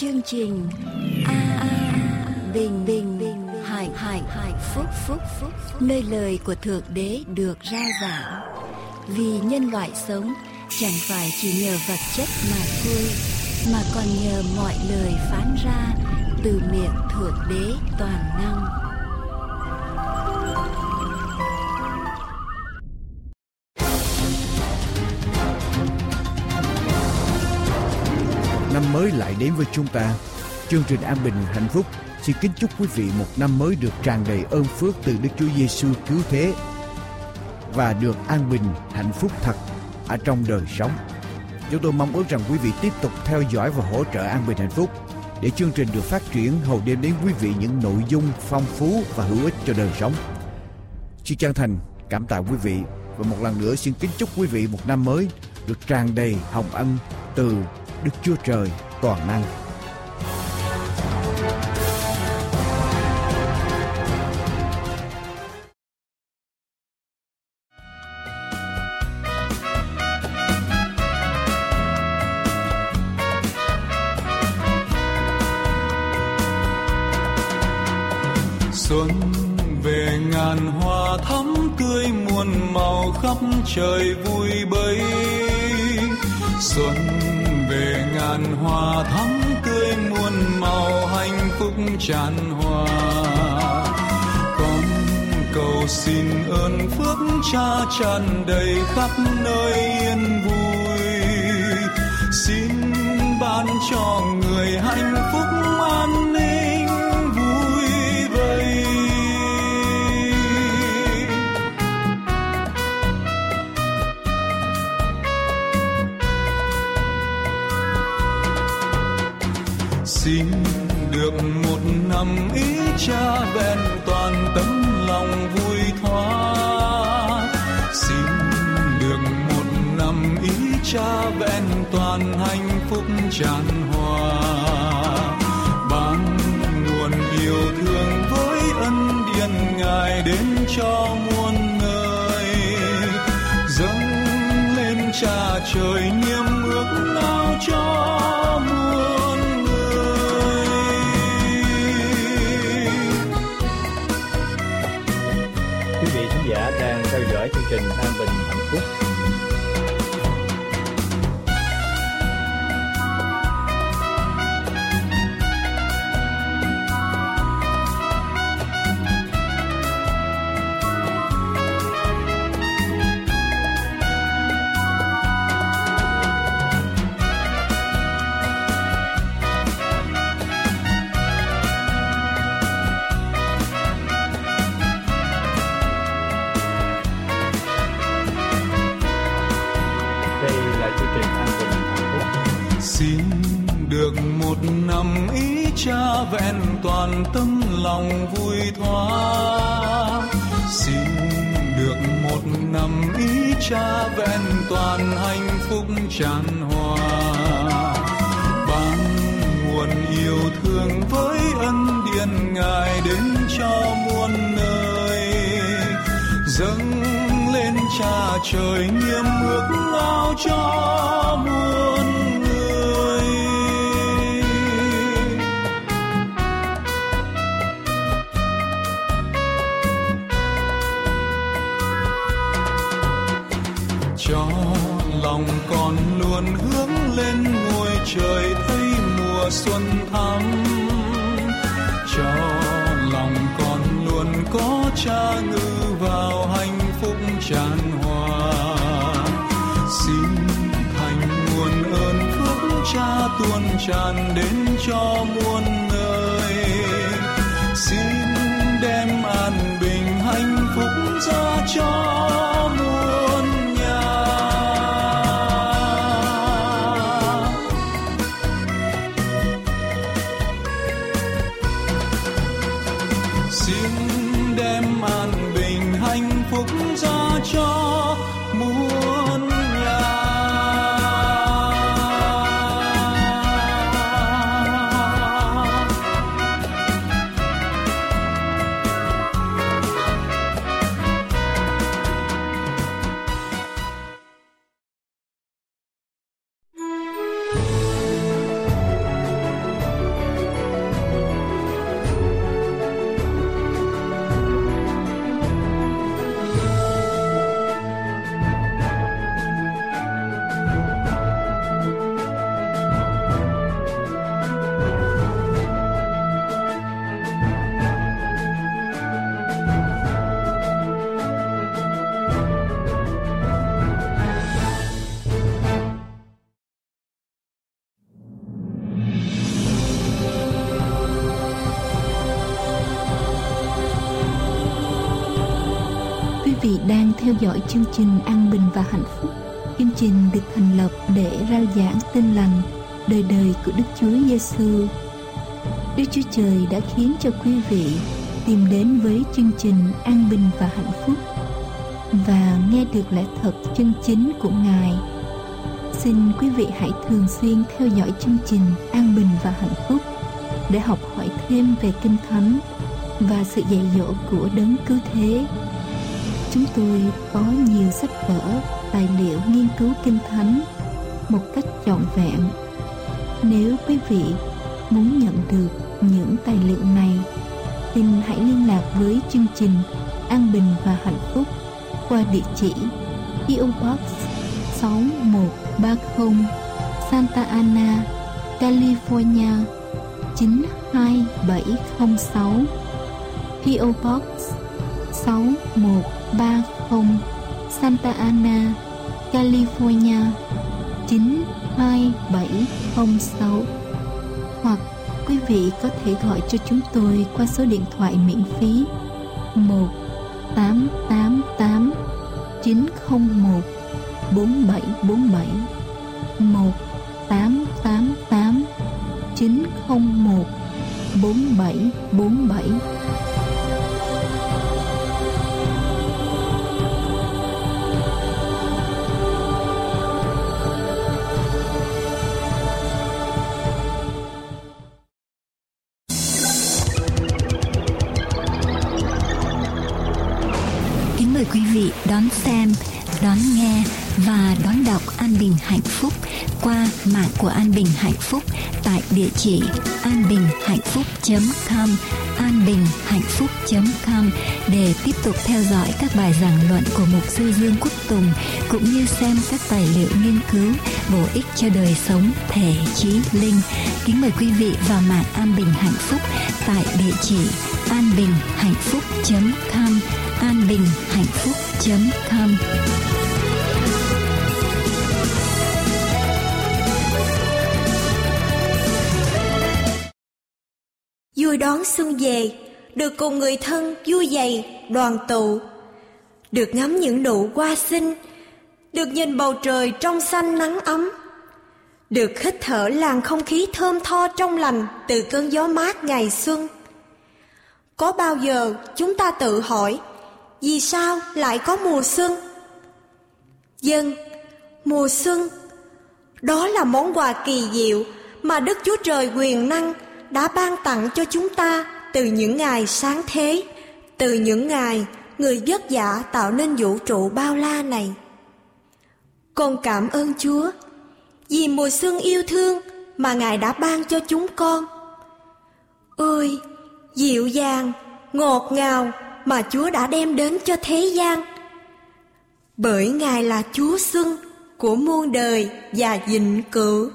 chương trình a a bình bình bình hải hải hải phúc phúc phúc. Nơi lời của thượng đế được ra giảng. Vì nhân loại sống, chẳng phải chỉ nhờ vật chất mà thôi, mà còn nhờ mọi lời phán ra từ miệng thượng đế toàn năng. Mới lại đến với chúng ta. Chương trình An Bình Hạnh Phúc xin kính chúc quý vị một năm mới được tràn đầy ơn phước từ Đức Chúa Giêsu cứu thế và được an bình, hạnh phúc thật ở trong đời sống. Chúng tôi mong ước rằng quý vị tiếp tục theo dõi và hỗ trợ An Bình Hạnh Phúc để chương trình được phát triển hầu đêm đến quý vị những nội dung phong phú và hữu ích cho đời sống. Xin chân thành cảm tạ quý vị và một lần nữa xin kính chúc quý vị một năm mới được tràn đầy hồng ân từ Đức Chúa Trời toàn năng. xuân về ngàn hoa thắm tươi muôn màu khắp trời vui tràn hòa. Con cầu xin ơn phước cha tràn đầy khắp nơi yên vui. Xin ban cho người hạnh cha vẹn toàn tấm lòng vui thoát xin được một năm ý cha vẹn toàn hạnh phúc tràn hòa. Ban nguồn yêu thương với ân điển ngài đến cho muôn nơi dâng lên cha trời theo dõi chương lòng vui thoáng xin được một năm ý cha vẹn toàn hạnh phúc tràn hòa. Bằng nguồn yêu thương với ân điển ngài đến cho muôn nơi. Dâng lên cha trời niềm ước ao cho. Xuân thắm cho lòng con luôn có cha ngự vào hạnh phúc tràn hòa xin thành nguồn ơn phước cha tuôn tràn đến cho muôn theo dõi chương trình An Bình và Hạnh Phúc. Chương trình được thành lập để rao giảng tin lành, đời đời của Đức Chúa Giêsu. Đức Chúa Trời đã khiến cho quý vị tìm đến với chương trình An Bình và Hạnh Phúc và nghe được lẽ thật chân chính của Ngài. Xin quý vị hãy thường xuyên theo dõi chương trình An Bình và Hạnh Phúc để học hỏi thêm về Kinh Thánh và sự dạy dỗ của đấng cứu thế. Chúng tôi có nhiều sách vở, tài liệu nghiên cứu Kinh Thánh một cách trọn vẹn. Nếu quý vị muốn nhận được những tài liệu này, xin hãy liên lạc với chương trình An Bình và Hạnh Phúc qua địa chỉ PO Box 6130 Santa Ana, California 92706 PO Box 6130 30 Santa Ana, California 92706 hoặc quý vị có thể gọi cho chúng tôi qua số điện thoại miễn phí. 1 888 901 4747 1 888 901 4747 đón xem, đón nghe và đón đọc An Bình Hạnh Phúc qua mạng của An Bình Hạnh Phúc tại địa chỉ anbinhhạnhphúc.com anbinhhạnhphúc.com để tiếp tục theo dõi các bài giảng luận của mục sư Dương Quốc Tùng cũng như xem các tài liệu nghiên cứu bổ ích cho đời sống thể trí linh. Kính mời quý vị vào mạng An Bình Hạnh Phúc tại địa chỉ anbinhhạnhphúc.com anbinhhạnhphúc.com vui đón xuân về, được cùng người thân vui dày, đoàn tụ. Được ngắm những nụ hoa xinh, được nhìn bầu trời trong xanh nắng ấm. Được hít thở làn không khí thơm tho trong lành từ cơn gió mát ngày xuân. Có bao giờ chúng ta tự hỏi vì sao lại có mùa xuân? Dân, mùa xuân, đó là món quà kỳ diệu mà đức chúa trời quyền năng đã ban tặng cho chúng ta từ những ngày sáng thế, từ những ngày người vất vả tạo nên vũ trụ bao la này. Con cảm ơn chúa vì mùa xuân yêu thương mà ngài đã ban cho chúng con. Ơi dịu dàng, ngọt ngào mà chúa đã đem đến cho thế gian. Bởi ngài là chúa xưng của muôn đời và vĩnh cửu.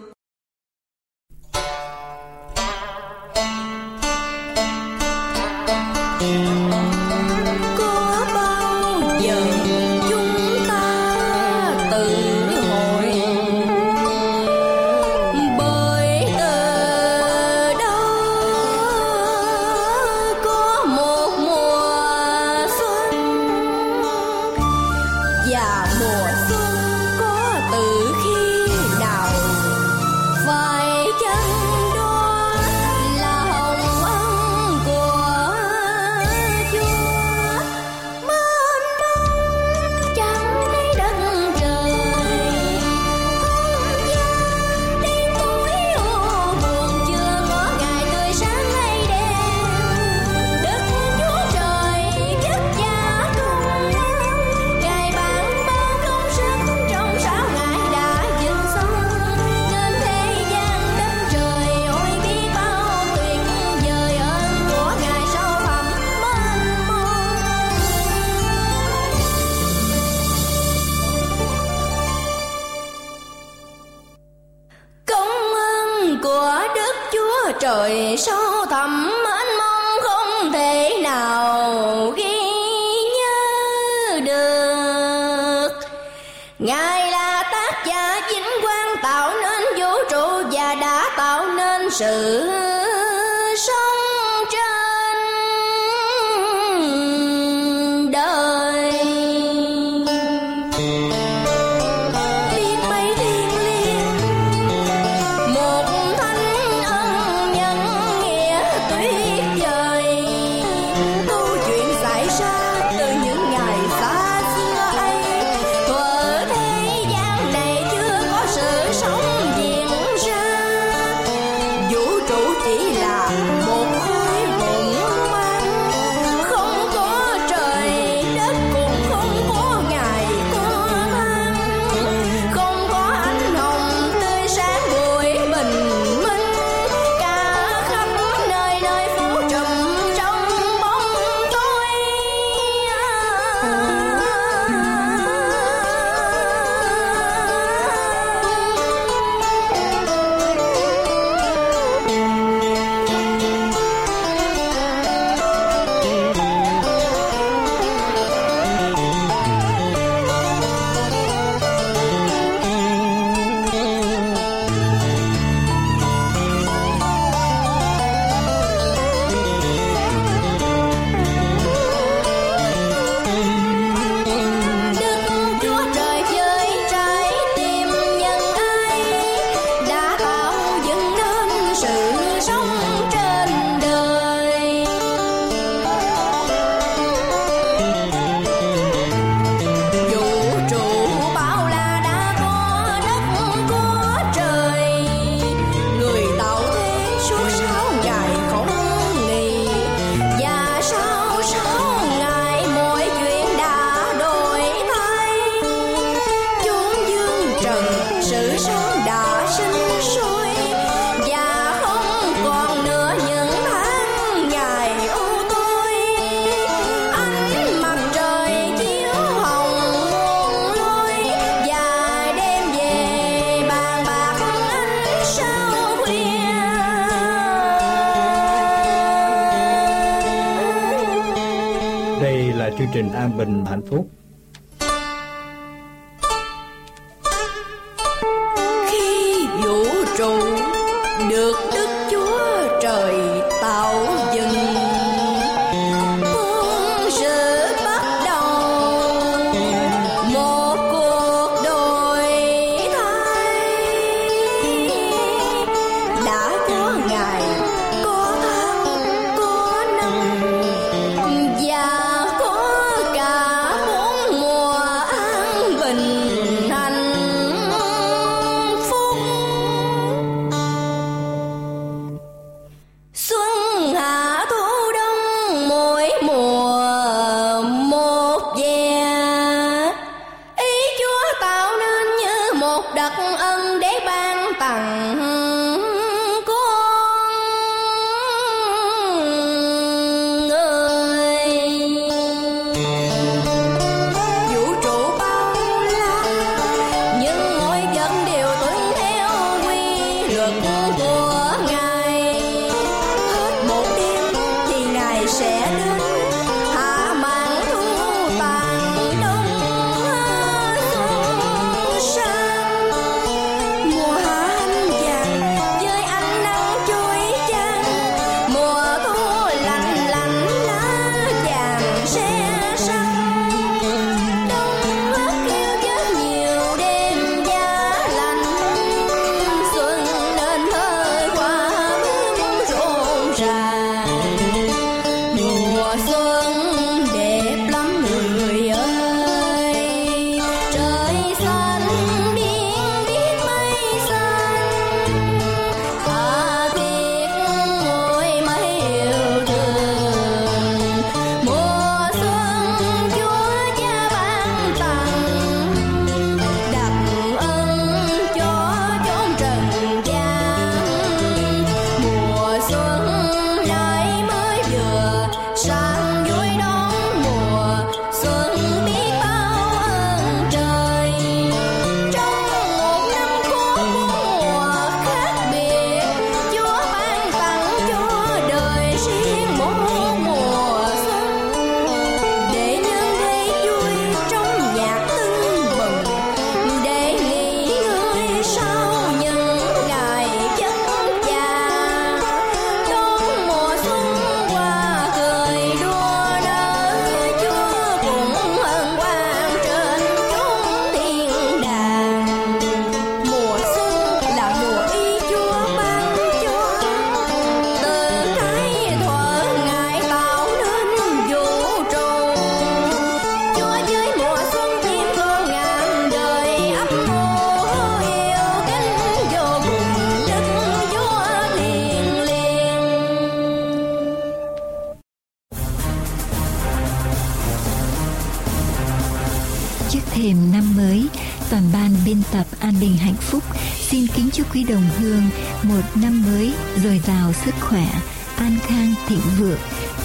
Trình An Bình Hạnh Phúc.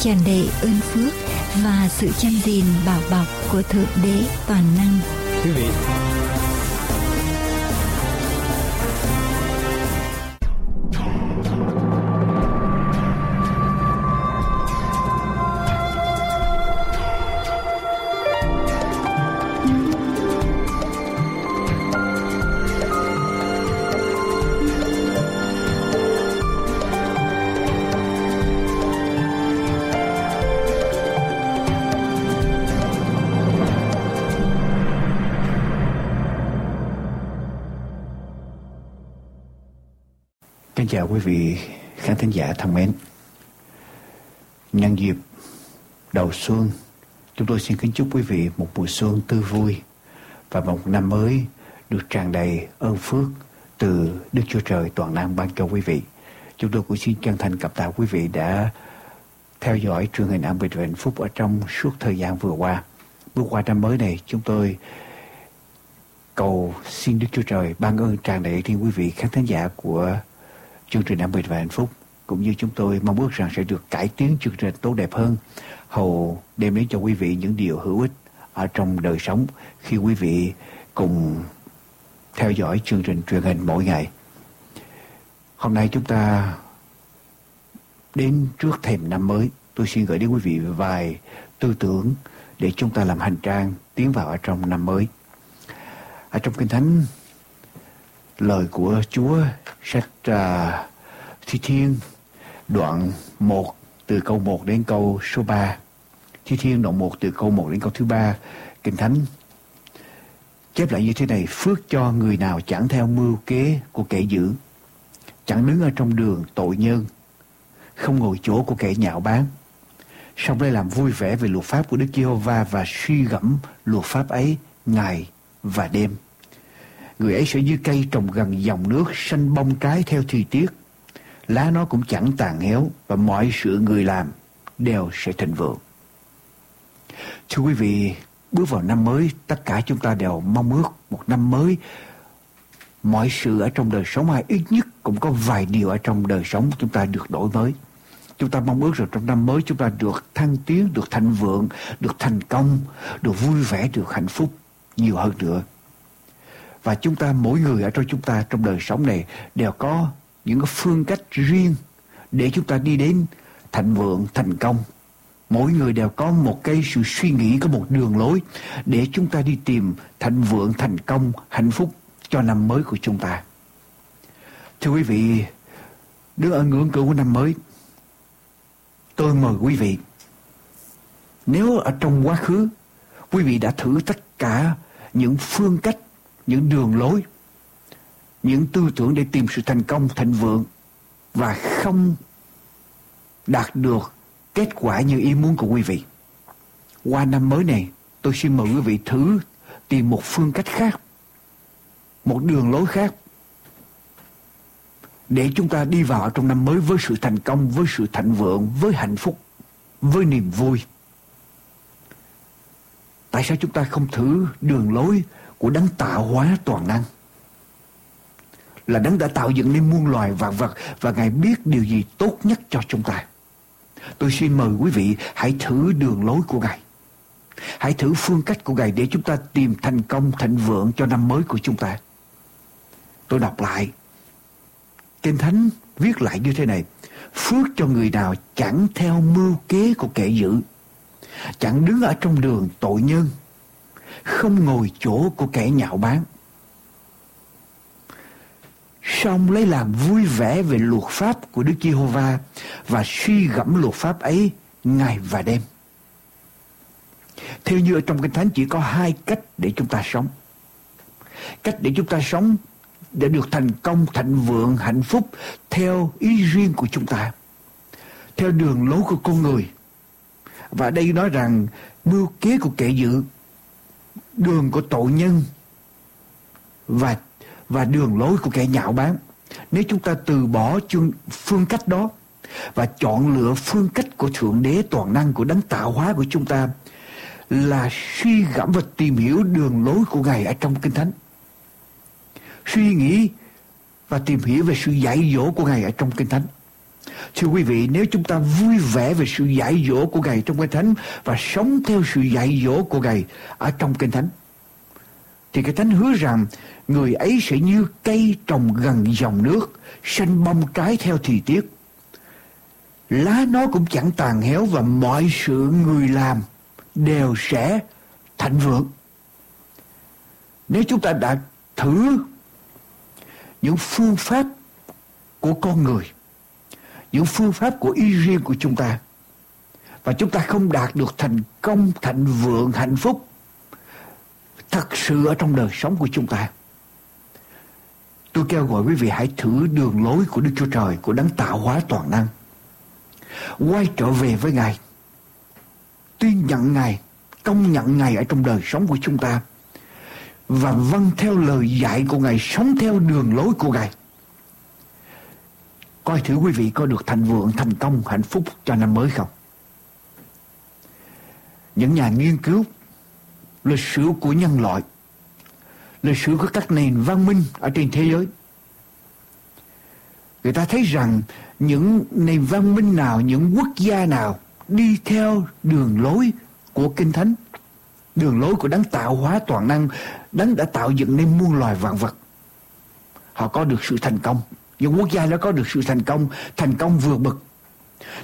Tràn đầy ơn phước và sự chăm gìn bảo bọc của Thượng Đế toàn năng. Quý vị chào quý vị khán thính giả thân mến. Nhân dịp đầu xuân, chúng tôi xin kính chúc quý vị một mùa xuân tươi vui và một năm mới được tràn đầy ơn phước từ Đức Chúa Trời toàn năng ban cho quý vị. Chúng tôi cũng xin chân thành cảm tạ quý vị đã theo dõi truyền hình An Bình Hạnh Phúc ở trong suốt thời gian vừa qua. Bước qua năm mới này, chúng tôi cầu xin Đức Chúa Trời ban ơn tràn đầy trên quý vị khán thính giả của chương trình An Bình và Hạnh Phúc cũng như chúng tôi mong ước rằng sẽ được cải tiến chương trình tốt đẹp hơn hầu đem đến cho quý vị những điều hữu ích ở trong đời sống khi quý vị cùng theo dõi chương trình truyền hình mỗi ngày. Hôm nay chúng ta đến trước thềm năm mới, tôi xin gửi đến quý vị vài tư tưởng để chúng ta làm hành trang tiến vào ở trong năm mới. Ở trong Kinh Thánh, lời của Chúa sách uh, Thi Thiên đoạn 1 từ câu 1 đến câu số 3. Thi Thiên đoạn 1 từ câu 1 đến câu thứ 3. Kinh Thánh chép lại như thế này. Phước cho người nào chẳng theo mưu kế của kẻ dữ. Chẳng đứng ở trong đường tội nhân. Không ngồi chỗ của kẻ nhạo báng. song lại làm vui vẻ về luật pháp của Đức Giê-hô-va và suy gẫm luật pháp ấy ngày và đêm. Người ấy sẽ như cây trồng gần dòng nước xanh bông trái theo thời tiết lá nó cũng chẳng tàn héo và mọi sự người làm đều sẽ thịnh vượng. Thưa quý vị, bước vào năm mới, tất cả chúng ta đều mong ước một năm mới mọi sự ở trong đời sống ai ít nhất cũng có vài điều ở trong đời sống chúng ta được đổi mới. Chúng ta mong ước rằng trong năm mới chúng ta được thăng tiến, được thành vượng, được thành công, được vui vẻ, được hạnh phúc nhiều hơn nữa. Và chúng ta mỗi người ở trong chúng ta trong đời sống này đều có những cái phương cách riêng để chúng ta đi đến thành vượng, thành công. Mỗi người đều có một cái sự suy nghĩ, có một đường lối để chúng ta đi tìm thành vượng, thành công, hạnh phúc cho năm mới của chúng ta. Thưa quý vị, đứng ở ngưỡng cửa của năm mới, tôi mời quý vị, nếu ở trong quá khứ, quý vị đã thử tất cả những phương cách, những đường lối những tư tưởng để tìm sự thành công thịnh vượng và không đạt được kết quả như ý muốn của quý vị. Qua năm mới này, tôi xin mời quý vị thử tìm một phương cách khác, một đường lối khác để chúng ta đi vào trong năm mới với sự thành công, với sự thịnh vượng, với hạnh phúc, với niềm vui. Tại sao chúng ta không thử đường lối của đấng tạo hóa toàn năng? là đấng đã tạo dựng nên muôn loài vạn vật và Ngài biết điều gì tốt nhất cho chúng ta. Tôi xin mời quý vị hãy thử đường lối của Ngài. Hãy thử phương cách của Ngài để chúng ta tìm thành công, thịnh vượng cho năm mới của chúng ta. Tôi đọc lại. Kinh Thánh viết lại như thế này. Phước cho người nào chẳng theo mưu kế của kẻ dữ. Chẳng đứng ở trong đường tội nhân. Không ngồi chỗ của kẻ nhạo báng xong lấy làm vui vẻ về luật pháp của Đức Giê-hô-va và suy gẫm luật pháp ấy ngày và đêm. Theo như ở trong Kinh Thánh chỉ có hai cách để chúng ta sống. Cách để chúng ta sống để được thành công, thịnh vượng, hạnh phúc theo ý riêng của chúng ta. Theo đường lối của con người. Và đây nói rằng mưu kế của kẻ dự đường của tội nhân và và đường lối của kẻ nhạo báng. Nếu chúng ta từ bỏ chương, phương cách đó và chọn lựa phương cách của Thượng Đế toàn năng của đấng tạo hóa của chúng ta là suy gẫm và tìm hiểu đường lối của Ngài ở trong Kinh Thánh. Suy nghĩ và tìm hiểu về sự dạy dỗ của Ngài ở trong Kinh Thánh. Thưa quý vị, nếu chúng ta vui vẻ về sự dạy dỗ của Ngài trong Kinh Thánh và sống theo sự dạy dỗ của Ngài ở trong Kinh Thánh, thì cái Thánh hứa rằng người ấy sẽ như cây trồng gần dòng nước, xanh bông trái theo thì tiết. Lá nó cũng chẳng tàn héo và mọi sự người làm đều sẽ thịnh vượng. Nếu chúng ta đã thử những phương pháp của con người, những phương pháp của ý riêng của chúng ta, và chúng ta không đạt được thành công, thịnh vượng, hạnh phúc thật sự ở trong đời sống của chúng ta. Tôi kêu gọi quý vị hãy thử đường lối của Đức Chúa Trời, của đấng tạo hóa toàn năng. Quay trở về với Ngài. Tuyên nhận Ngài, công nhận Ngài ở trong đời sống của chúng ta. Và vâng theo lời dạy của Ngài, sống theo đường lối của Ngài. Coi thử quý vị có được thành vượng, thành công, hạnh phúc cho năm mới không? Những nhà nghiên cứu lịch sử của nhân loại lịch sử của các nền văn minh ở trên thế giới người ta thấy rằng những nền văn minh nào những quốc gia nào đi theo đường lối của kinh thánh đường lối của đấng tạo hóa toàn năng đấng đã tạo dựng nên muôn loài vạn vật họ có được sự thành công những quốc gia đã có được sự thành công thành công vượt bậc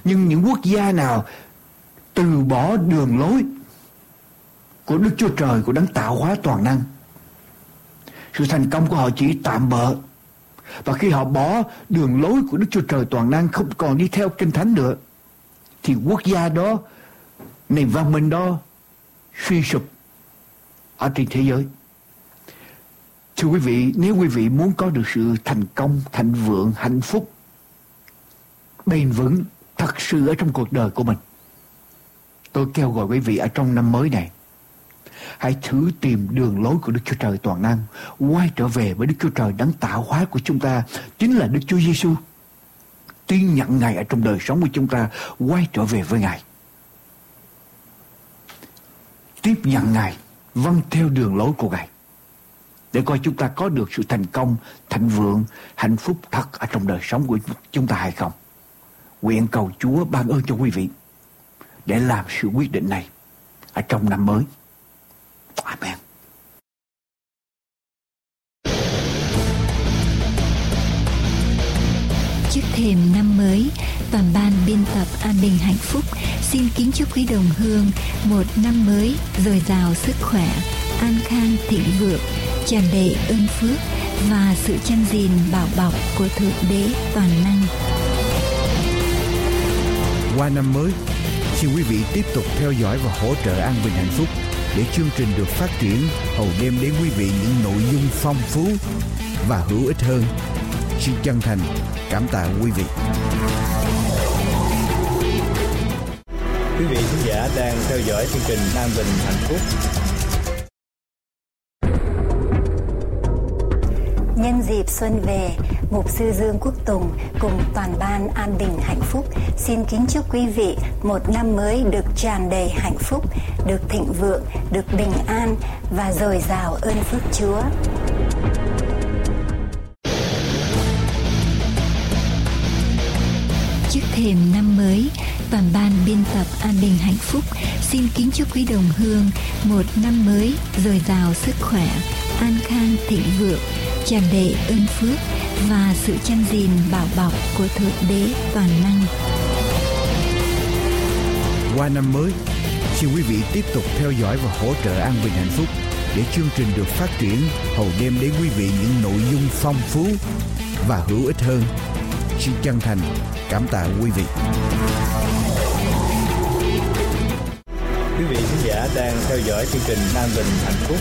nhưng những quốc gia nào từ bỏ đường lối của Đức Chúa Trời, của đấng tạo hóa toàn năng. Sự thành công của họ chỉ tạm bợ. Và khi họ bỏ đường lối của Đức Chúa Trời toàn năng không còn đi theo kinh thánh nữa, thì quốc gia đó, nền văn minh đó suy sụp ở trên thế giới. Thưa quý vị, nếu quý vị muốn có được sự thành công, thịnh vượng, hạnh phúc, bền vững, thật sự ở trong cuộc đời của mình, tôi kêu gọi quý vị ở trong năm mới này, hãy thử tìm đường lối của Đức Chúa Trời toàn năng, quay trở về với Đức Chúa Trời đấng tạo hóa của chúng ta, chính là Đức Chúa Giêsu. Tin nhận Ngài ở trong đời sống của chúng ta, quay trở về với Ngài. Tiếp nhận Ngài, vâng theo đường lối của Ngài để coi chúng ta có được sự thành công, thịnh vượng, hạnh phúc thật ở trong đời sống của chúng ta hay không. Nguyện cầu Chúa ban ơn cho quý vị để làm sự quyết định này ở trong năm mới. Amen. Trước thềm năm mới, toàn ban biên tập An Bình Hạnh Phúc xin kính chúc quý đồng hương một năm mới dồi dào sức khỏe, an khang thịnh vượng tràn đầy ơn phước và sự chăm gìn bảo bọc của Thượng Đế toàn năng. Qua năm mới, xin quý vị tiếp tục theo dõi và hỗ trợ An Bình Hạnh Phúc để chương trình được phát triển hầu đem đến quý vị những nội dung phong phú và hữu ích hơn. Xin chân thành cảm tạ quý vị. Quý vị khán giả đang theo dõi chương trình An Bình Hạnh Phúc Nhân dịp xuân về, Mục sư Dương Quốc Tùng cùng toàn ban An Bình Hạnh Phúc xin kính chúc quý vị một năm mới được tràn đầy hạnh phúc, được thịnh vượng, được bình an và dồi dào ơn phước Chúa. Trước thềm năm mới, toàn ban biên tập An Bình Hạnh Phúc xin kính chúc quý đồng hương một năm mới dồi dào sức khỏe, an khang thịnh vượng, tràn đầy ơn phước và sự chăm gìn bảo bọc của Thượng Đế toàn năng. Qua năm mới, xin quý vị tiếp tục theo dõi và hỗ trợ An Bình Hạnh Phúc để chương trình được phát triển hầu đem đến quý vị những nội dung phong phú và hữu ích hơn. Xin chân thành cảm tạ quý vị. Quý vị khán giả đang theo dõi chương trình An Bình Hạnh Phúc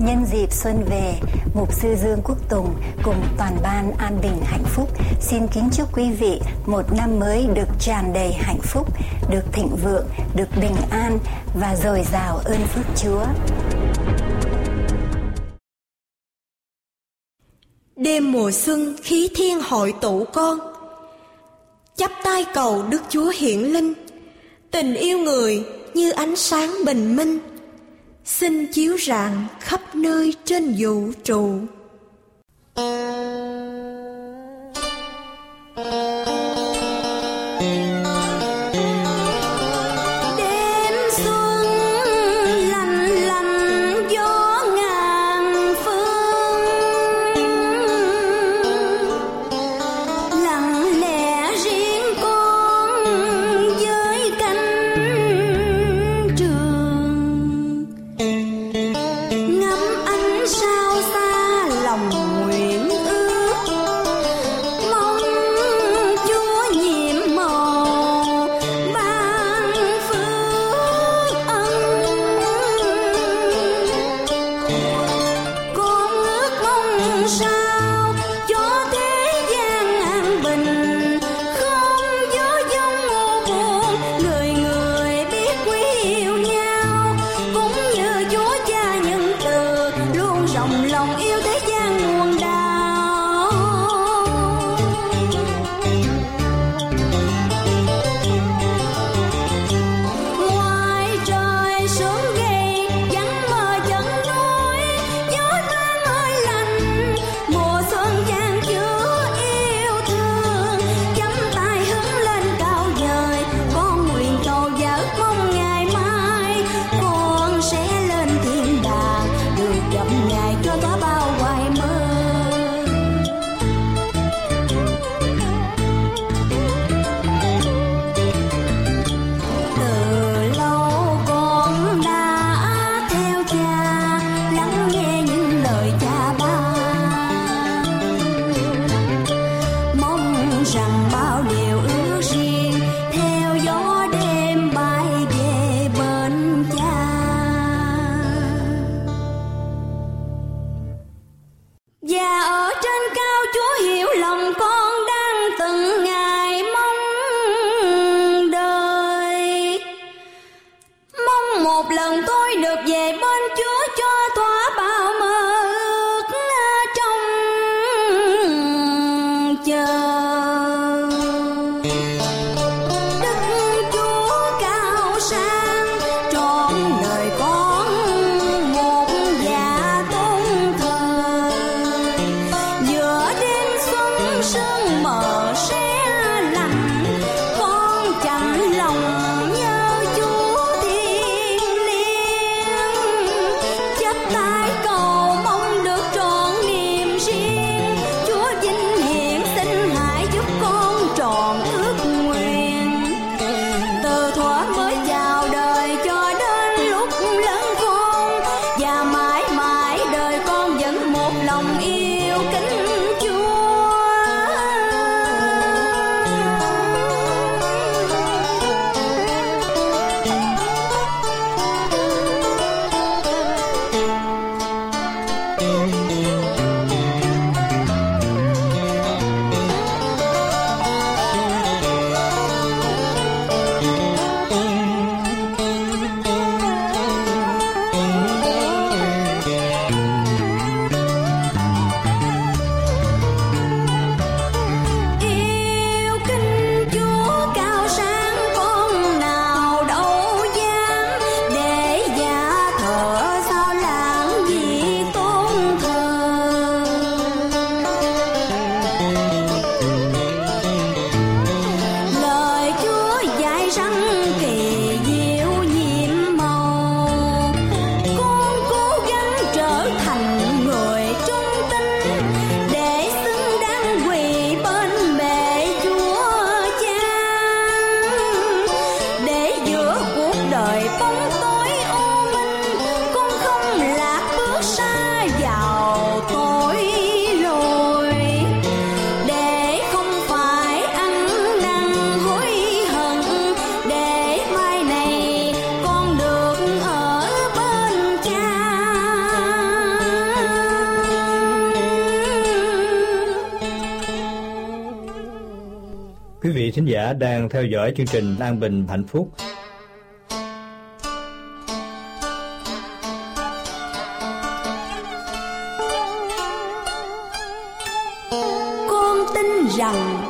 Nhân dịp xuân về, Mục sư Dương Quốc Tùng cùng toàn ban An Bình Hạnh Phúc xin kính chúc quý vị một năm mới được tràn đầy hạnh phúc, được thịnh vượng, được bình an và dồi dào ơn phước Chúa. Đêm mùa xuân khí thiên hội tụ con Chắp tay cầu Đức Chúa hiển linh. Tình yêu người như ánh sáng bình minh, xin chiếu rạng khắp nơi trên vũ trụ. thính đang theo dõi chương trình An Bình Hạnh Phúc. Con tin rằng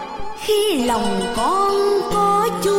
khi lòng con có Chúa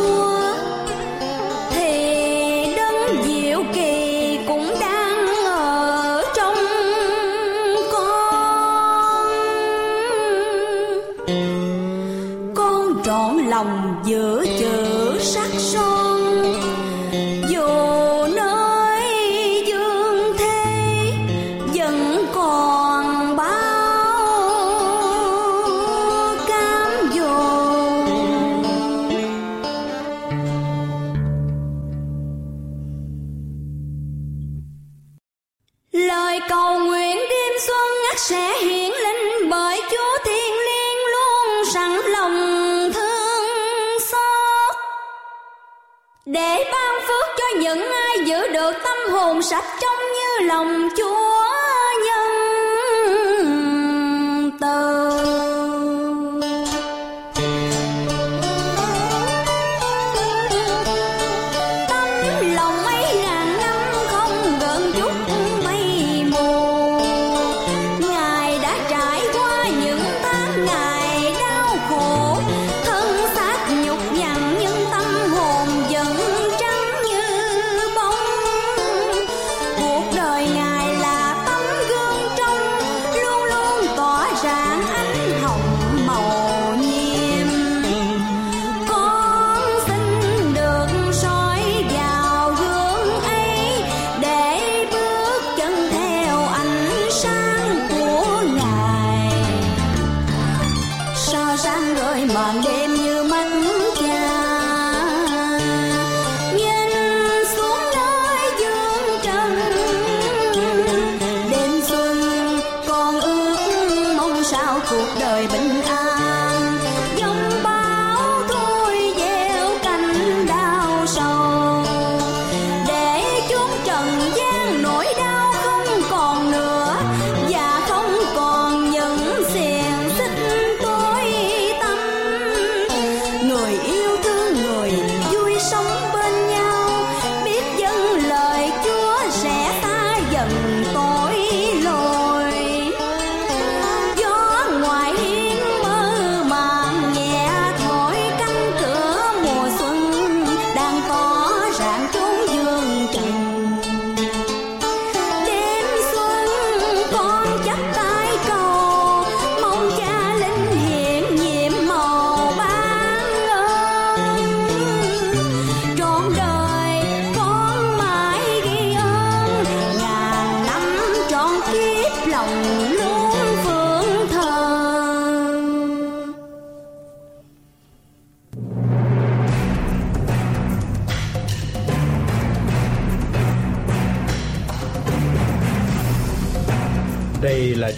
sạch trong như lòng Chúa.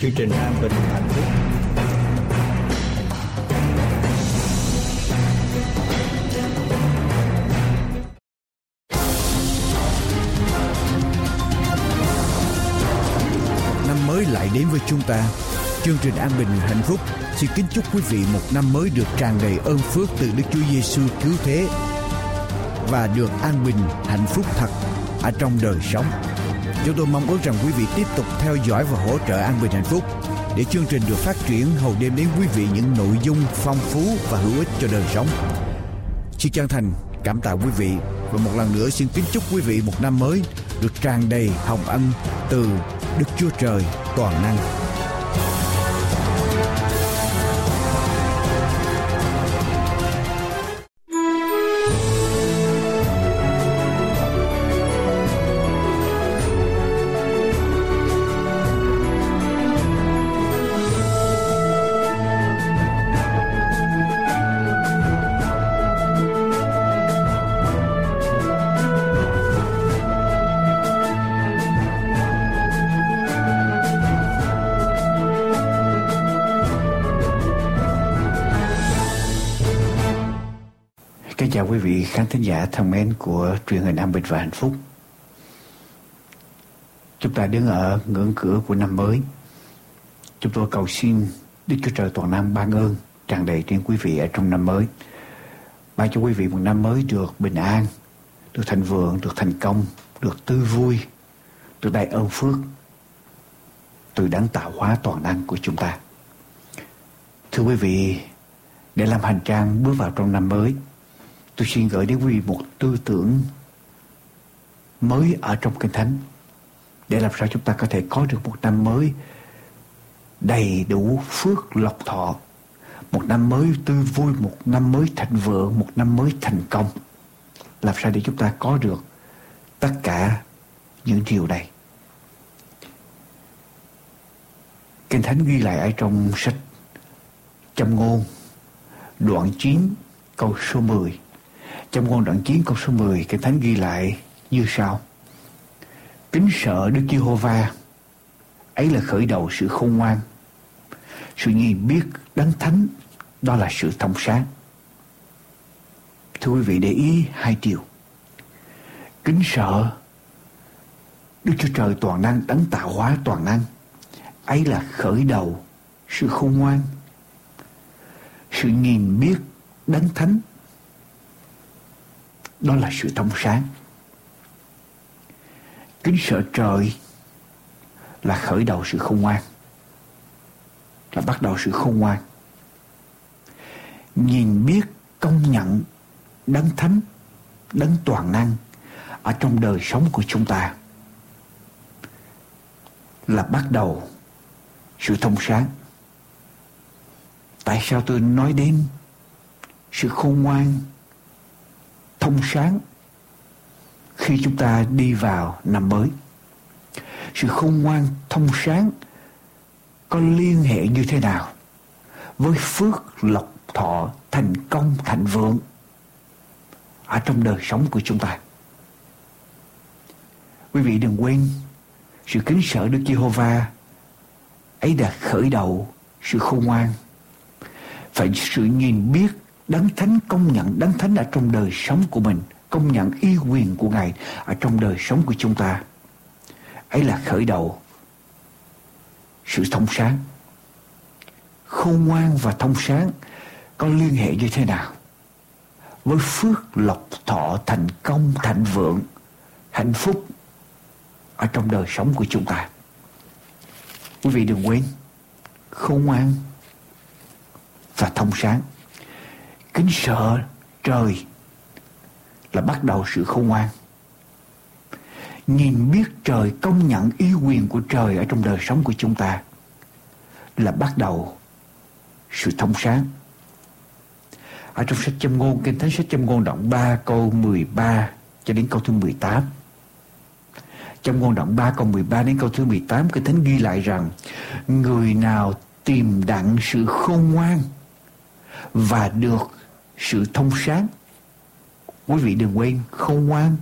Chương trình An Bình Hạnh Phúc. Năm mới lại đến với chúng ta. Chương trình An Bình Hạnh Phúc xin kính chúc quý vị một năm mới được tràn đầy ơn phước từ Đức Chúa Giêsu cứu thế và được an bình, hạnh phúc thật ở trong đời sống. Chúng tôi mong ước rằng quý vị tiếp tục theo dõi và hỗ trợ An Bình Hạnh Phúc để chương trình được phát triển hầu đêm đến quý vị những nội dung phong phú và hữu ích cho đời sống. Xin chân thành cảm tạ quý vị và một lần nữa xin kính chúc quý vị một năm mới được tràn đầy hồng ân từ Đức Chúa Trời toàn năng. Quý vị khán thính giả thân mến của truyền hình An Bình và Hạnh Phúc. Chúng ta đứng ở ngưỡng cửa của năm mới. Chúng tôi cầu xin Đức Chúa Trời toàn năng ban ơn, tràn đầy trên quý vị ở trong năm mới. ban cho quý vị một năm mới được bình an, được thành vượng, được thành công, được tươi vui, được đại ơn phước từ đấng tạo hóa toàn năng của chúng ta thưa quý vị, để làm hành trang bước vào trong năm mới tôi xin gửi đến quý vị một tư tưởng mới ở trong kinh thánh, để làm sao chúng ta có thể có được một năm mới đầy đủ phước lộc thọ, một năm mới tươi vui, một năm mới thịnh vượng, một năm mới thành công. Làm sao để chúng ta có được tất cả những điều này? Kinh thánh ghi lại ở trong sách châm ngôn, đoạn 9 câu số 10 trong ngôn đoạn chiến câu số 10 kinh thánh ghi lại như sau. Kính sợ Đức Giê-hô-va, ấy là khởi đầu sự khôn ngoan. Sự nhìn biết đấng thánh, đó là sự thông sáng. Thưa quý vị, để ý hai điều. Kính sợ Đức Chúa Trời toàn năng, đấng tạo hóa toàn năng, ấy là khởi đầu sự khôn ngoan. Sự nhìn biết đấng thánh đó là sự thông sáng. Kính sợ trời là khởi đầu sự khôn ngoan, là bắt đầu sự khôn ngoan. Nhìn biết công nhận đấng thánh, đấng toàn năng ở trong đời sống của chúng ta là bắt đầu sự thông sáng. Tại sao tôi nói đến sự khôn ngoan thông sáng khi chúng ta đi vào năm mới. Sự khôn ngoan thông sáng có liên hệ như thế nào với phước lộc thọ thành công thành vượng ở trong đời sống của chúng ta? Quý vị đừng quên, sự kính sợ Đức Giê-hô-va ấy đã khởi đầu sự khôn ngoan. Phải sự nhìn biết đấng thánh công nhận, đấng thánh ở trong đời sống của mình, công nhận y quyền của ngài ở trong đời sống của chúng ta. Ấy là khởi đầu sự thông sáng. Khôn ngoan và thông sáng có liên hệ như thế nào? Với phước lộc thọ thành công, thành vượng, hạnh phúc ở trong đời sống của chúng ta. Quý vị đừng quên, khôn ngoan và thông sáng kính sợ trời là bắt đầu sự khôn ngoan. Nhìn biết trời công nhận ý quyền của trời ở trong đời sống của chúng ta là bắt đầu sự thông sáng. Ở trong sách châm ngôn, kinh thánh sách châm ngôn đoạn 3 câu 13 cho đến câu thứ 18 trong ngôn đoạn 3 câu 13 đến câu thứ 18 Kinh Thánh ghi lại rằng, Người nào tìm đặng sự khôn ngoan Và được sự thông sáng. Quý vị đừng quên khôn ngoan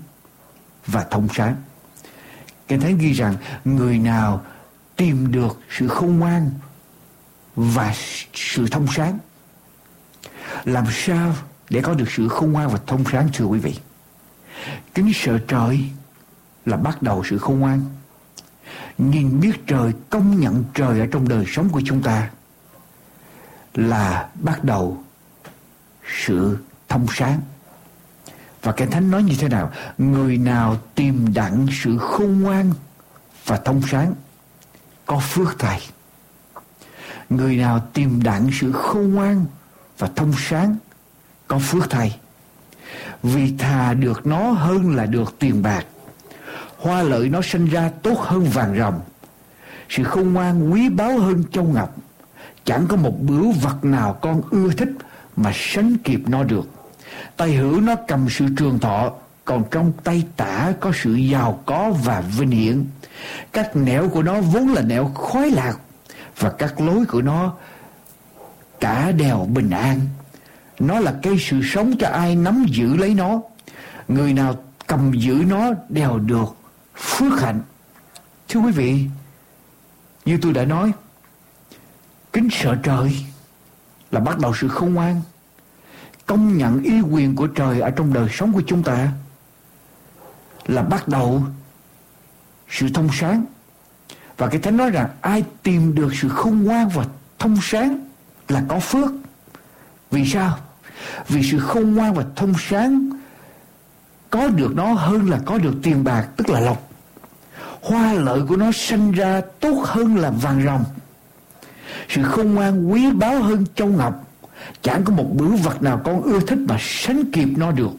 và thông sáng. Kinh Thánh ghi rằng Người nào tìm được sự khôn ngoan Và sự thông sáng, Làm sao để có được sự khôn ngoan và thông sáng, thưa quý vị? Kính sợ trời là bắt đầu sự khôn ngoan nhìn biết trời, công nhận trời ở trong đời sống của chúng ta là bắt đầu sự thông sáng. Và cái thánh nói như thế nào? Người nào tìm đặng sự khôn ngoan và thông sáng, có phước thầy. Người nào tìm đặng sự khôn ngoan và thông sáng, có phước thầy. Vì thà được nó hơn là được tiền bạc, hoa lợi nó sinh ra tốt hơn vàng rồng sự khôn ngoan quý báu hơn châu ngọc, chẳng có một bửu vật nào con ưa thích mà sánh kịp nó được. Tay hữu nó cầm sự trường thọ, còn trong tay tả có sự giàu có và vinh hiển. Các nẻo của nó vốn là nẻo khói lạc, và các lối của nó cả đèo bình an. Nó là cây sự sống cho ai nắm giữ lấy nó. Người nào cầm giữ nó đều được phước hạnh. Thưa quý vị, như tôi đã nói, kính sợ trời là bắt đầu sự khôn ngoan. Công nhận ý quyền của trời ở trong đời sống của chúng ta là bắt đầu sự thông sáng. Và cái thánh nói rằng ai tìm được sự khôn ngoan và thông sáng là có phước. Vì sao? Vì sự khôn ngoan và thông sáng có được nó hơn là có được tiền bạc, tức là lộc. Hoa lợi của nó sinh ra tốt hơn là vàng rồng sự khôn ngoan, quý báu hơn châu ngọc. Chẳng có một bửu vật nào con ưa thích mà sánh kịp nó được.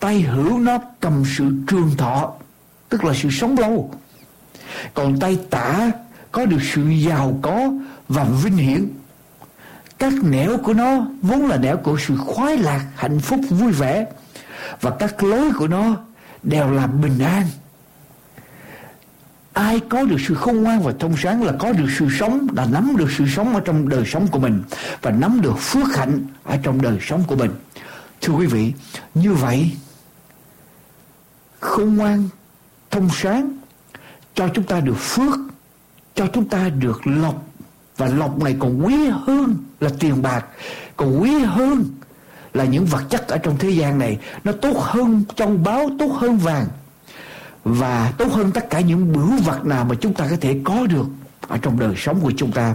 Tay hữu nó cầm sự trường thọ, tức là sự sống lâu. Còn tay tả có được sự giàu có và vinh hiển. Các nẻo của nó vốn là nẻo của sự khoái lạc, hạnh phúc, vui vẻ. Và các lối của nó đều là bình an ai có được sự khôn ngoan và thông sáng là có được sự sống, là nắm được sự sống ở trong đời sống của mình và nắm được phước hạnh ở trong đời sống của mình. Thưa quý vị, như vậy, khôn ngoan, thông sáng cho chúng ta được phước, cho chúng ta được lộc. Và lộc này còn quý hơn là tiền bạc, còn quý hơn là những vật chất ở trong thế gian này. Nó tốt hơn trong báo, tốt hơn vàng và tốt hơn tất cả những bửu vật nào mà chúng ta có thể có được ở trong đời sống của chúng ta.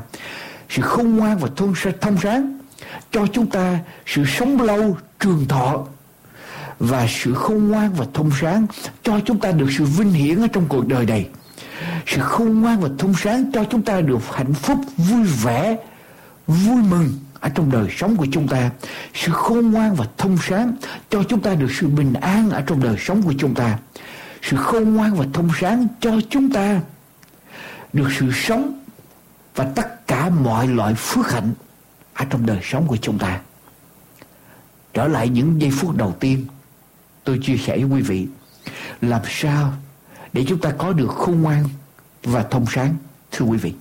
Sự khôn ngoan và thông thông sáng cho chúng ta sự sống lâu, trường thọ. Và sự khôn ngoan và thông sáng cho chúng ta được sự vinh hiển ở trong cuộc đời này. Sự khôn ngoan và thông sáng cho chúng ta được hạnh phúc, vui vẻ, vui mừng ở trong đời sống của chúng ta. Sự khôn ngoan và thông sáng cho chúng ta được sự bình an ở trong đời sống của chúng ta sự khôn ngoan và thông sáng cho chúng ta, được sự sống và tất cả mọi loại phước hạnh ở trong đời sống của chúng ta. Trở lại những giây phút đầu tiên, tôi chia sẻ với quý vị, làm sao để chúng ta có được khôn ngoan và thông sáng, thưa quý vị.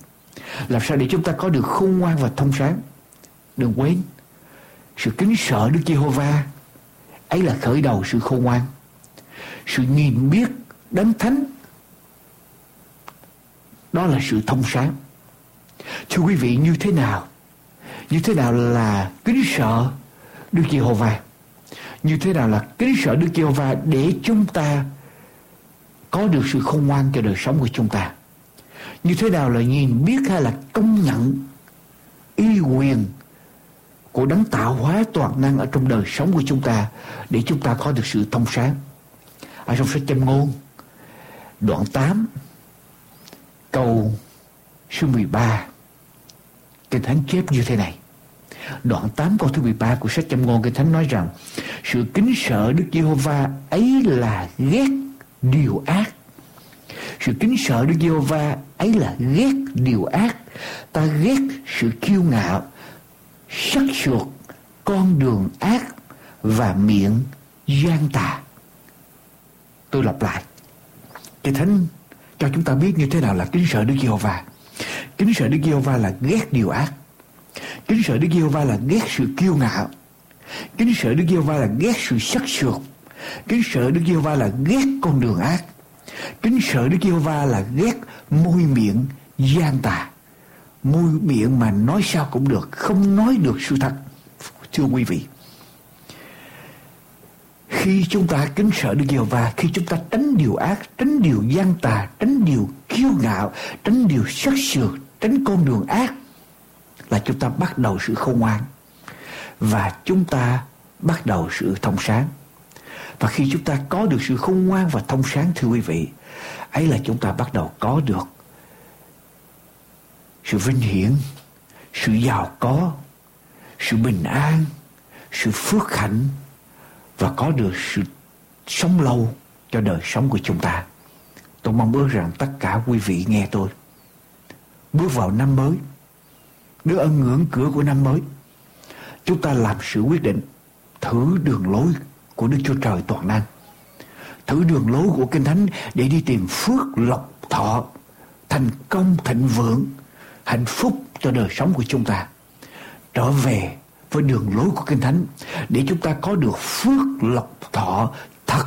Làm sao để chúng ta có được khôn ngoan và thông sáng? Đừng quên, sự kính sợ Đức Giê-hô-va ấy là khởi đầu sự khôn ngoan sự nhìn biết đấng thánh, đó là sự thông sáng. Thưa quý vị, như thế nào? Như thế nào là kính sợ Đức Giê-hô-va? Như thế nào là kính sợ Đức Giê-hô-va để chúng ta có được sự khôn ngoan cho đời sống của chúng ta? Như thế nào là nhìn biết hay là công nhận y quyền của đấng tạo hóa toàn năng ở trong đời sống của chúng ta để chúng ta có được sự thông sáng? Ở trong sách châm ngôn. Đoạn 8 câu số 13 Kinh Thánh chép như thế này. Đoạn 8 câu thứ 13 của sách châm ngôn, Kinh Thánh nói rằng, Sự kính sợ Đức Giê-hô-va ấy là ghét điều ác. Sự kính sợ Đức Giê-hô-va ấy là ghét điều ác. Ta ghét sự kiêu ngạo, sắc chuột con đường ác và miệng gian tà tôi lặp lại. Cái thánh cho chúng ta biết như thế nào là kính sợ Đức Giê-hô-va. Kính sợ Đức Giê-hô-va là ghét điều ác. Kính sợ Đức Giê-hô-va là ghét sự kiêu ngạo. Kính sợ Đức Giê-hô-va là ghét sự sắc sược, kính sợ Đức Giê-hô-va là ghét con đường ác. Kính sợ Đức Giê-hô-va là ghét môi miệng gian tà. Môi miệng mà nói sao cũng được không nói được sự thật thưa quý vị khi chúng ta kính sợ Đức Giê-hô-va, khi chúng ta tránh điều ác, tránh điều gian tà, tránh điều kiêu ngạo, tránh điều sắc sược, tránh con đường ác, là chúng ta bắt đầu sự khôn ngoan. Và chúng ta bắt đầu sự thông sáng. Và khi chúng ta có được sự khôn ngoan và thông sáng, thưa quý vị, ấy là chúng ta bắt đầu có được sự vinh hiển, sự giàu có, sự bình an, sự phước hạnh và có được sự sống lâu cho đời sống của chúng ta. Tôi mong ước rằng tất cả quý vị nghe tôi. Bước vào năm mới đứa ân ngưỡng cửa của năm mới, chúng ta làm sự quyết định thử đường lối của Đức Chúa Trời toàn năng. Thử đường lối của Kinh Thánh để đi tìm phước lộc thọ, thành công thịnh vượng, hạnh phúc cho đời sống của chúng ta. Trở về với đường lối của Kinh Thánh để chúng ta có được phước lộc thọ thật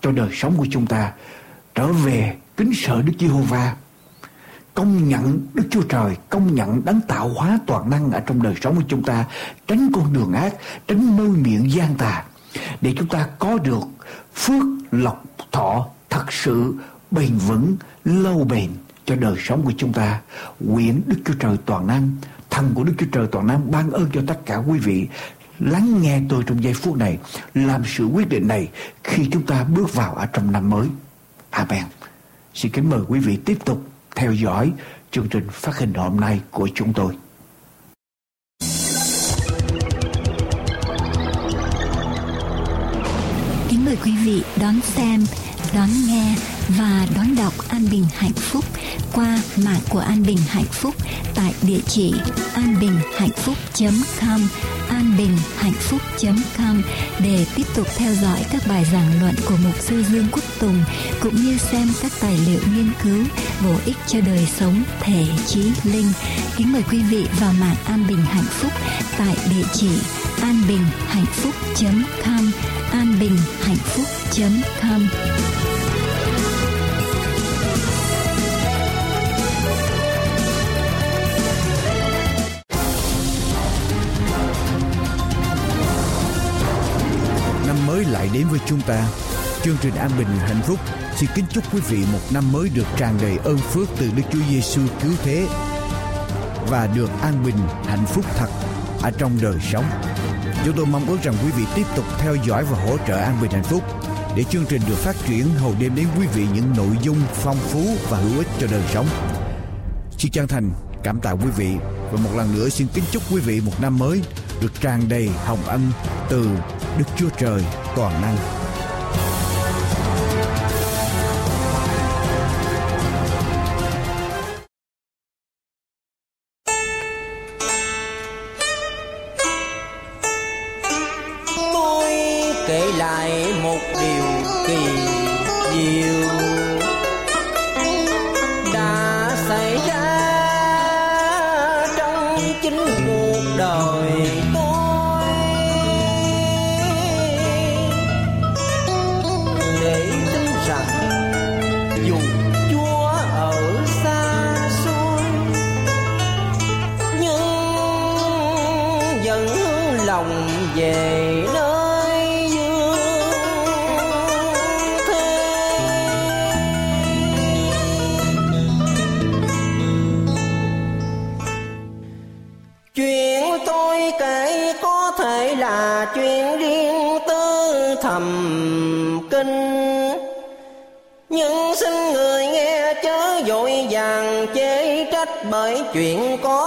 cho đời sống của chúng ta. Trở về kính sợ Đức Giê-hô-va, công nhận Đức Chúa Trời, công nhận đấng tạo hóa toàn năng ở trong đời sống của chúng ta, tránh con đường ác, tránh môi miệng gian tà, để chúng ta có được phước lộc thọ thật sự bền vững, lâu bền cho đời sống của chúng ta. Nguyện Đức Chúa Trời toàn năng thần của Đức Chúa Trời toàn năng ban ơn cho tất cả quý vị lắng nghe tôi trong giây phút này làm sự quyết định này khi chúng ta bước vào ở trong năm mới. Amen. Xin kính mời quý vị tiếp tục theo dõi chương trình phát hình hôm nay của chúng tôi. Kính mời quý vị đón xem, đón nghe và đón đọc An Bình Hạnh Phúc qua mạng của An Bình Hạnh Phúc tại địa chỉ anbinhhạnhphúc.com anbinhhạnhphúc.com để tiếp tục theo dõi các bài giảng luận của Mục sư Dương Quốc Tùng cũng như xem các tài liệu nghiên cứu bổ ích cho đời sống thể trí linh. Kính mời quý vị vào mạng An Bình Hạnh Phúc tại địa chỉ anbinhhạnhphúc.com anbinhhạnhphúc.com đến với chúng ta. Chương trình An Bình, Hạnh Phúc xin kính chúc quý vị một năm mới được tràn đầy ơn phước từ Đức Chúa Giêsu cứu thế và được an bình, hạnh phúc thật ở trong đời sống. Chúng tôi mong ước rằng quý vị tiếp tục theo dõi và hỗ trợ An Bình, Hạnh Phúc để chương trình được phát triển hầu đem đến quý vị những nội dung phong phú và hữu ích cho đời sống. Xin chân thành cảm tạ quý vị và một lần nữa xin kính chúc quý vị một năm mới được tràn đầy hồng ân từ Đức Chúa Trời toàn năng. Tôi kể lại một điều kỳ diệu về nơi dương thế. Chuyện tôi kể có thể là chuyện riêng tư thầm kinh. Nhưng xin người nghe chớ vội vàng chế trách bởi chuyện có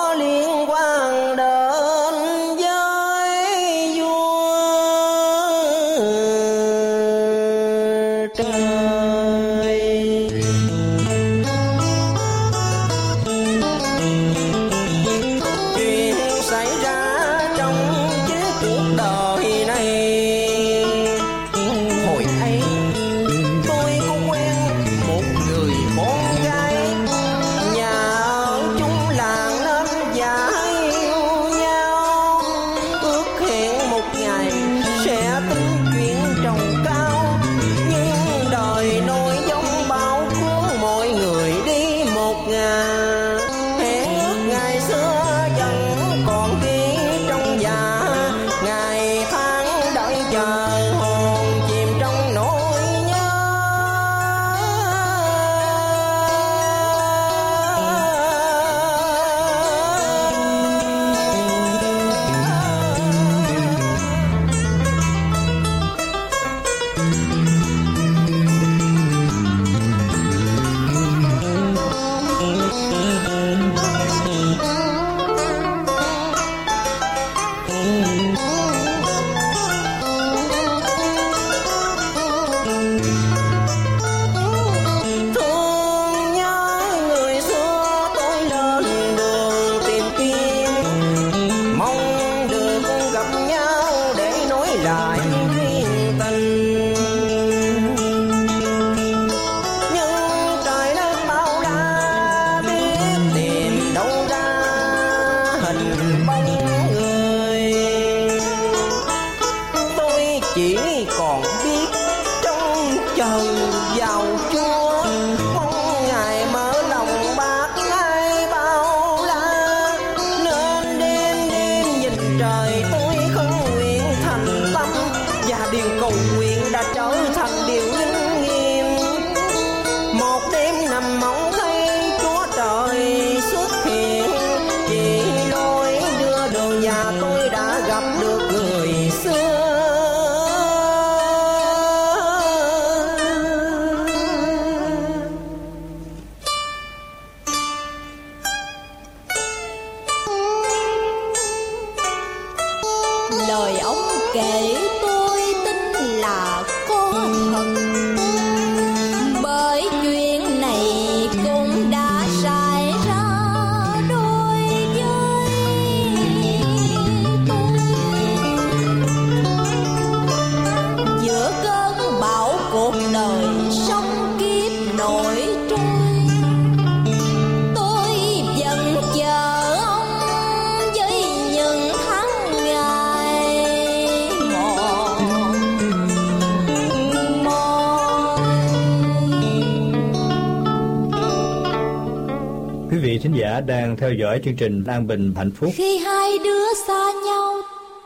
đang theo dõi chương trình An Bình Hạnh Phúc. Khi hai đứa xa nhau,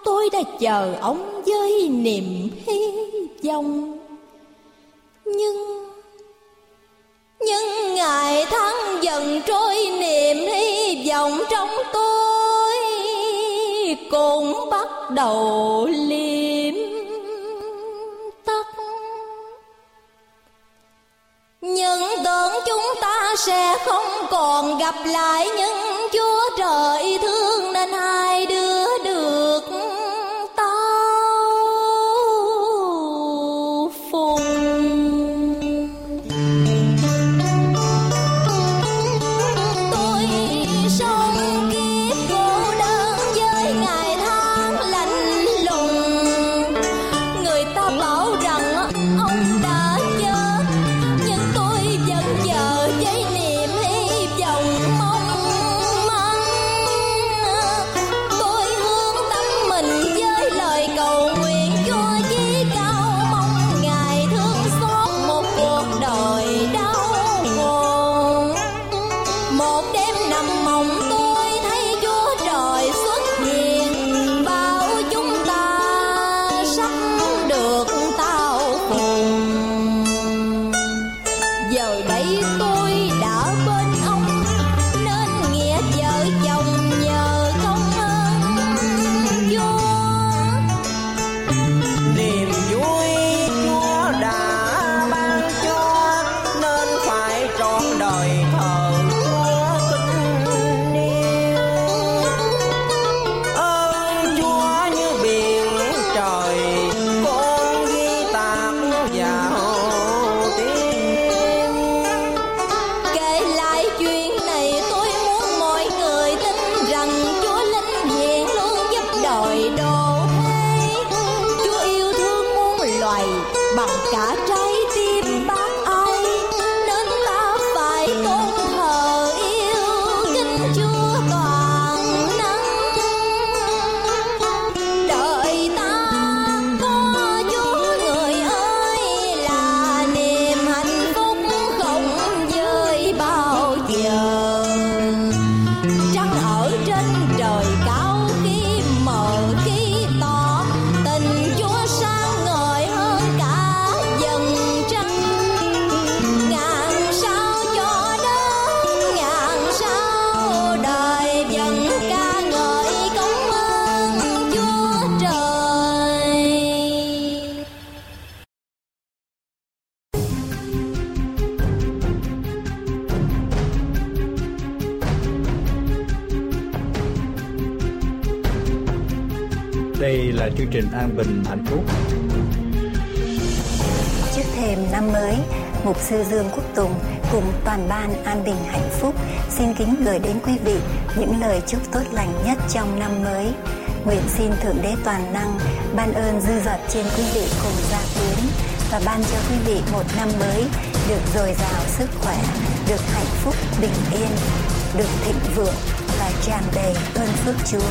tôi đã chờ ông với niềm hy vọng. Nhưng nhưng ngày tháng dần trôi niềm hy vọng trong tôi cũng bắt đầu Đây An Bình Hạnh Phúc. Trước thềm năm mới, Mục sư Dương Quốc Tùng cùng toàn ban An Bình Hạnh Phúc xin kính gửi đến quý vị những lời chúc tốt lành nhất trong năm mới. Nguyện xin Thượng Đế Toàn Năng ban ơn dư dật trên quý vị cùng gia quyến và ban cho quý vị một năm mới được dồi dào sức khỏe, được hạnh phúc bình yên, được thịnh vượng và tràn đầy ơn phước Chúa.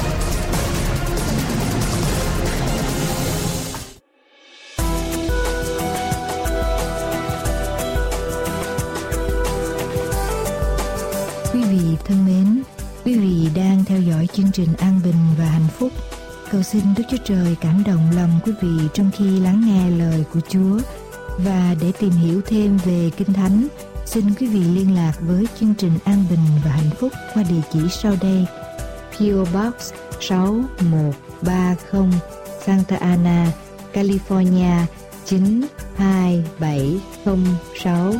Thân mến, quý vị đang theo dõi chương trình An Bình và Hạnh Phúc. Cầu xin Đức Chúa Trời cảm động lòng quý vị trong khi lắng nghe lời của Chúa. Và để tìm hiểu thêm về Kinh Thánh, xin quý vị liên lạc với chương trình An Bình và Hạnh Phúc qua địa chỉ sau đây. PO Box 6130 Santa Ana, California 92706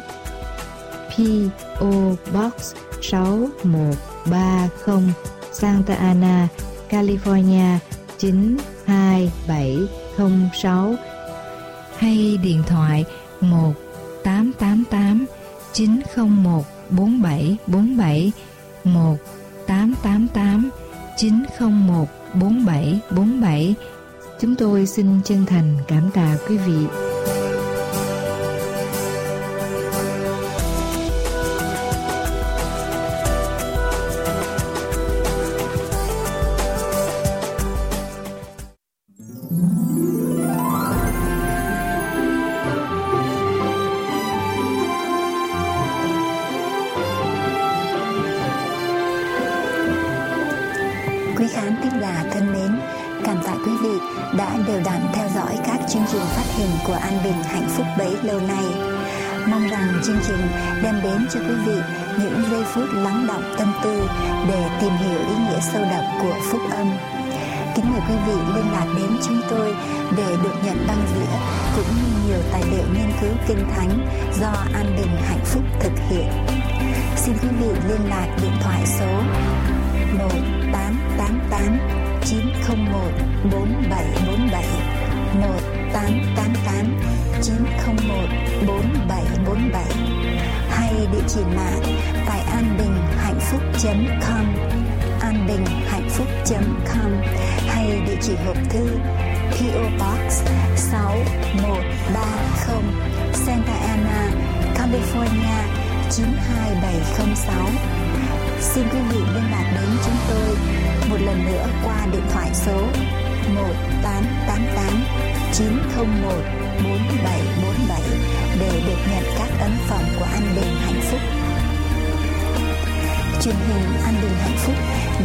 P.O. Box 6130 Santa Ana, California 92706 hay điện thoại 1 888 901 4747 1 888 901 4747 Chúng tôi xin chân thành cảm tạ quý vị. Quý khán thính giả thân mến, cảm tạ quý vị đã đều đặn theo dõi các chương trình phát hình của An Bình Hạnh Phúc bấy lâu nay. Mong rằng chương trình đem đến cho quý vị những giây phút lắng động tâm tư để tìm hiểu ý nghĩa sâu đậm của phúc âm. Kính mời quý vị liên lạc đến chúng tôi để được nhận băng dĩa cũng như nhiều tài liệu nghiên cứu kinh thánh do An Bình Hạnh Phúc thực hiện. Xin quý vị liên lạc điện thoại số một. 1888 901 4747 1888 901 4747 hay địa chỉ mạng tại an bình hạnh phúc com an bình hạnh phúc com hay địa chỉ hộp thư PO Box 6130 Santa Ana, California 92706. Xin quý vị liên lạc đến chúng tôi một lần nữa qua điện thoại số 1888 901 4747 để được nhận các ấn phẩm của An Bình Hạnh Phúc. Truyền hình An Bình Hạnh Phúc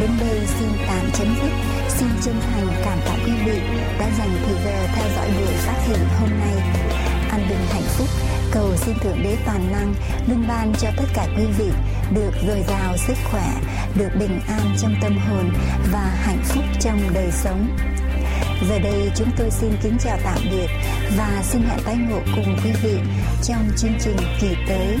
đến đây xin tạm chấm dứt. Xin chân thành cảm tạ quý vị đã dành thời giờ theo dõi buổi phát hiện hôm nay. An Bình Hạnh Phúc cầu xin Thượng Đế Toàn Năng luôn ban cho tất cả quý vị được dồi dào sức khỏe, được bình an trong tâm hồn và hạnh phúc trong đời sống. Giờ đây chúng tôi xin kính chào tạm biệt và xin hẹn tái ngộ cùng quý vị trong chương trình kỳ tới.